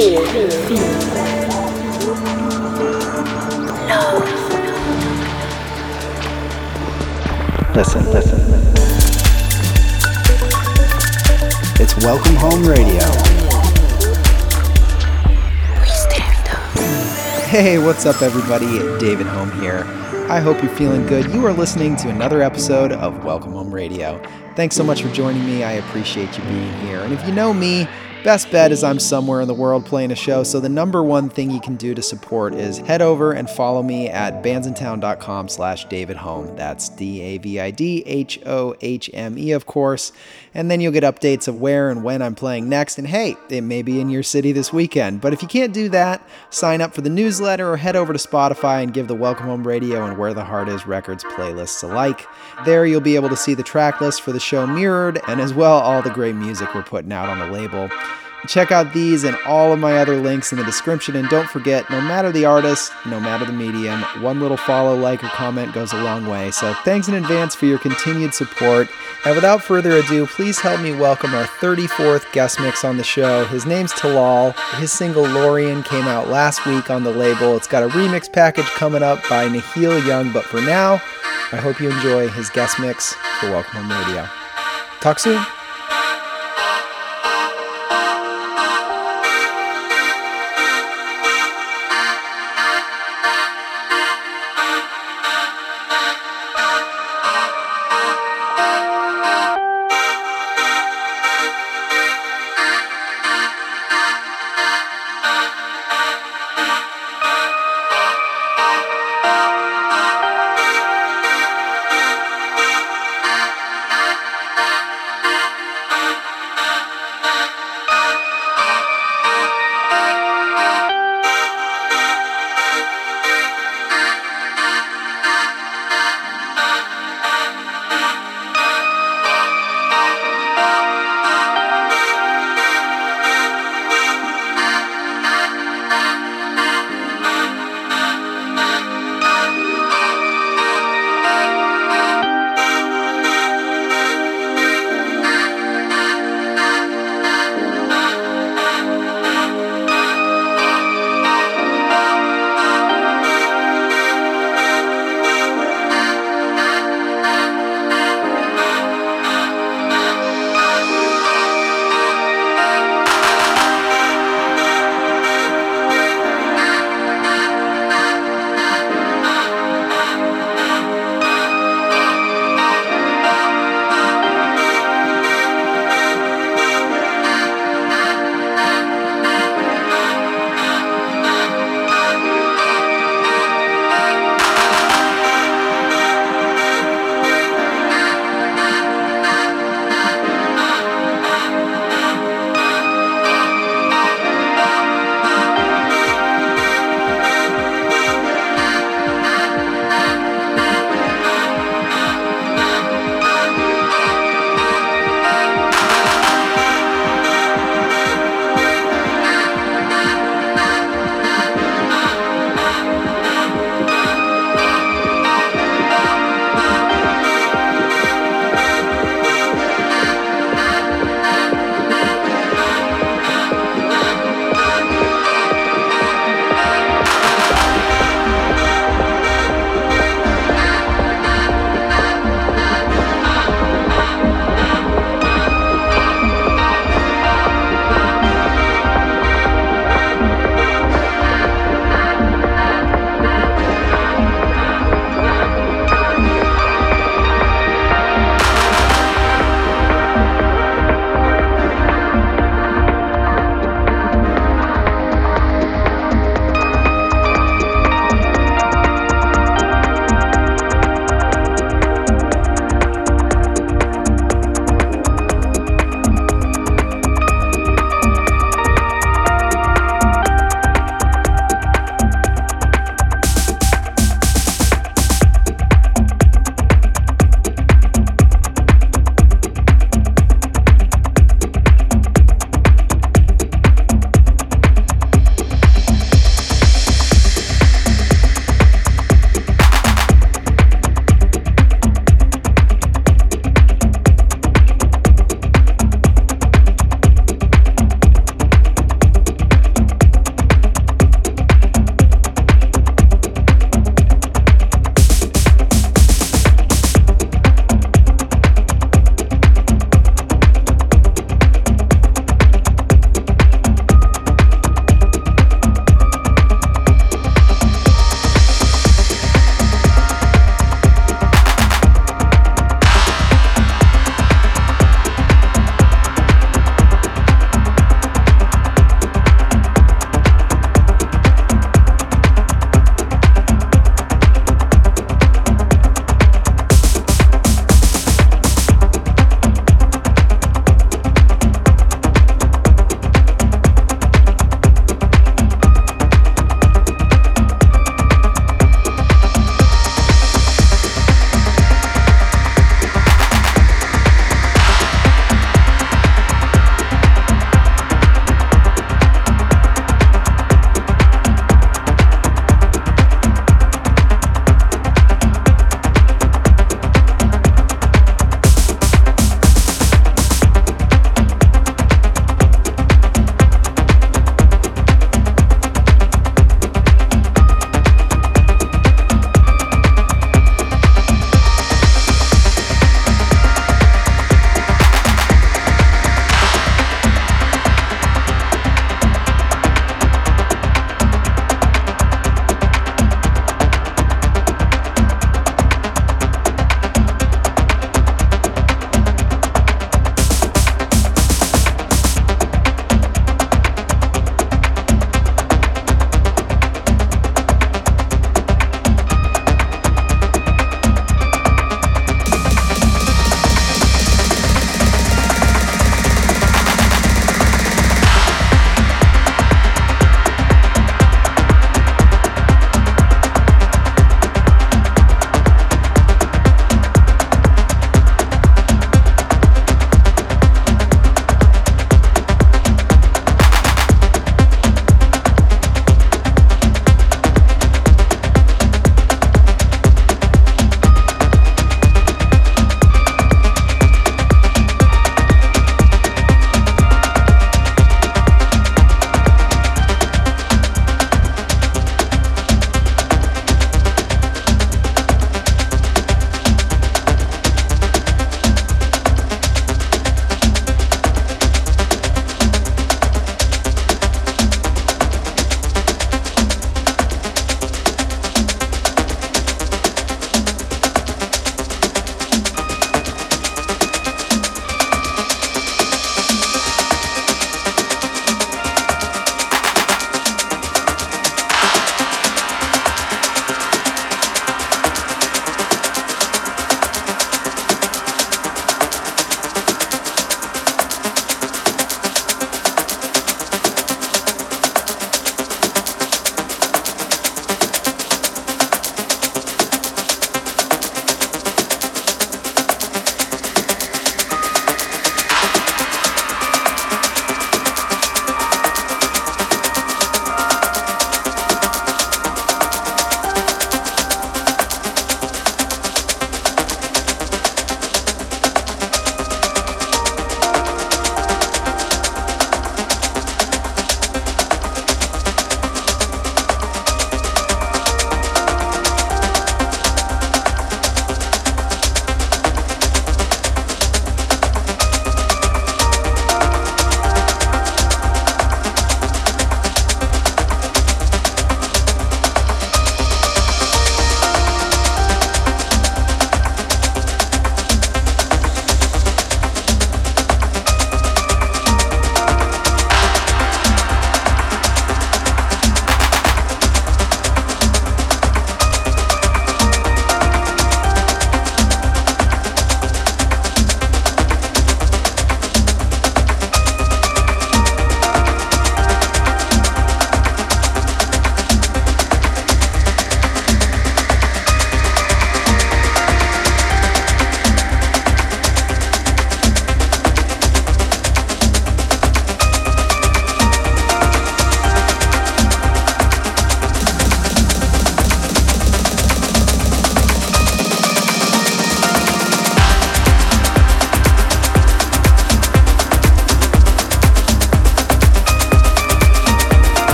fear, love. Listen, listen. It's Welcome Hohme Radio. We stand up. Hey, what's up, everybody? David Hohme here. I hope you're feeling good. You are listening to another episode of Welcome Hohme Radio. Thanks so much for joining me. I appreciate you being here. And if you know me, Best bet is I'm somewhere in the world playing a show, so the number one thing you can do to support is head over and follow me at bandsintown.com slash davidhome. That's D-A-V-I-D-H-O-H-M-E, of course. And then you'll get updates of where and when I'm playing next. And hey, it may be in your city this weekend. But if you can't do that, sign up for the newsletter or head over to Spotify and give the Welcome Hohme Radio and Where the Heart Is records playlists a like. There you'll be able to see the track list for the show mirrored and as well all the great music we're putting out on the label. Check out these and all of my other links in the description. And don't forget, no matter the artist, no matter the medium, one little follow, like, or comment goes a long way. So thanks in advance for your continued support. And without further ado, please help me welcome our 34th guest mix on the show. His name's Talal. His single Lorean came out last week on the label. It's got a remix package coming up by Nahil Young. But for now, I hope you enjoy his guest mix for Welcome Hohme Radio. Talk soon.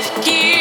with.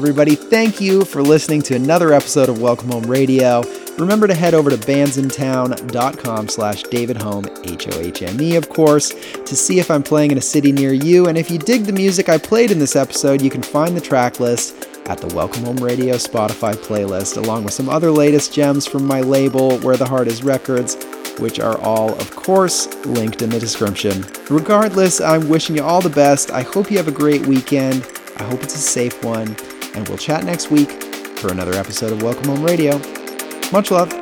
Everybody. Thank you for listening to another episode of Welcome Hohme Radio. Remember to head over to bandsintown.com slash davidhohme, H-O-H-M-E, of course, to see if I'm playing in a city near you. And if you dig the music I played in this episode, you can find the track list at the Welcome Hohme Radio Spotify playlist, along with some other latest gems from my label, Where the Heart Is Records, which are all, of course, linked in the description. Regardless, I'm wishing you all the best. I hope you have a great weekend. I hope it's a safe one. And we'll chat next week for another episode of Welcome Hohme Radio. Much love.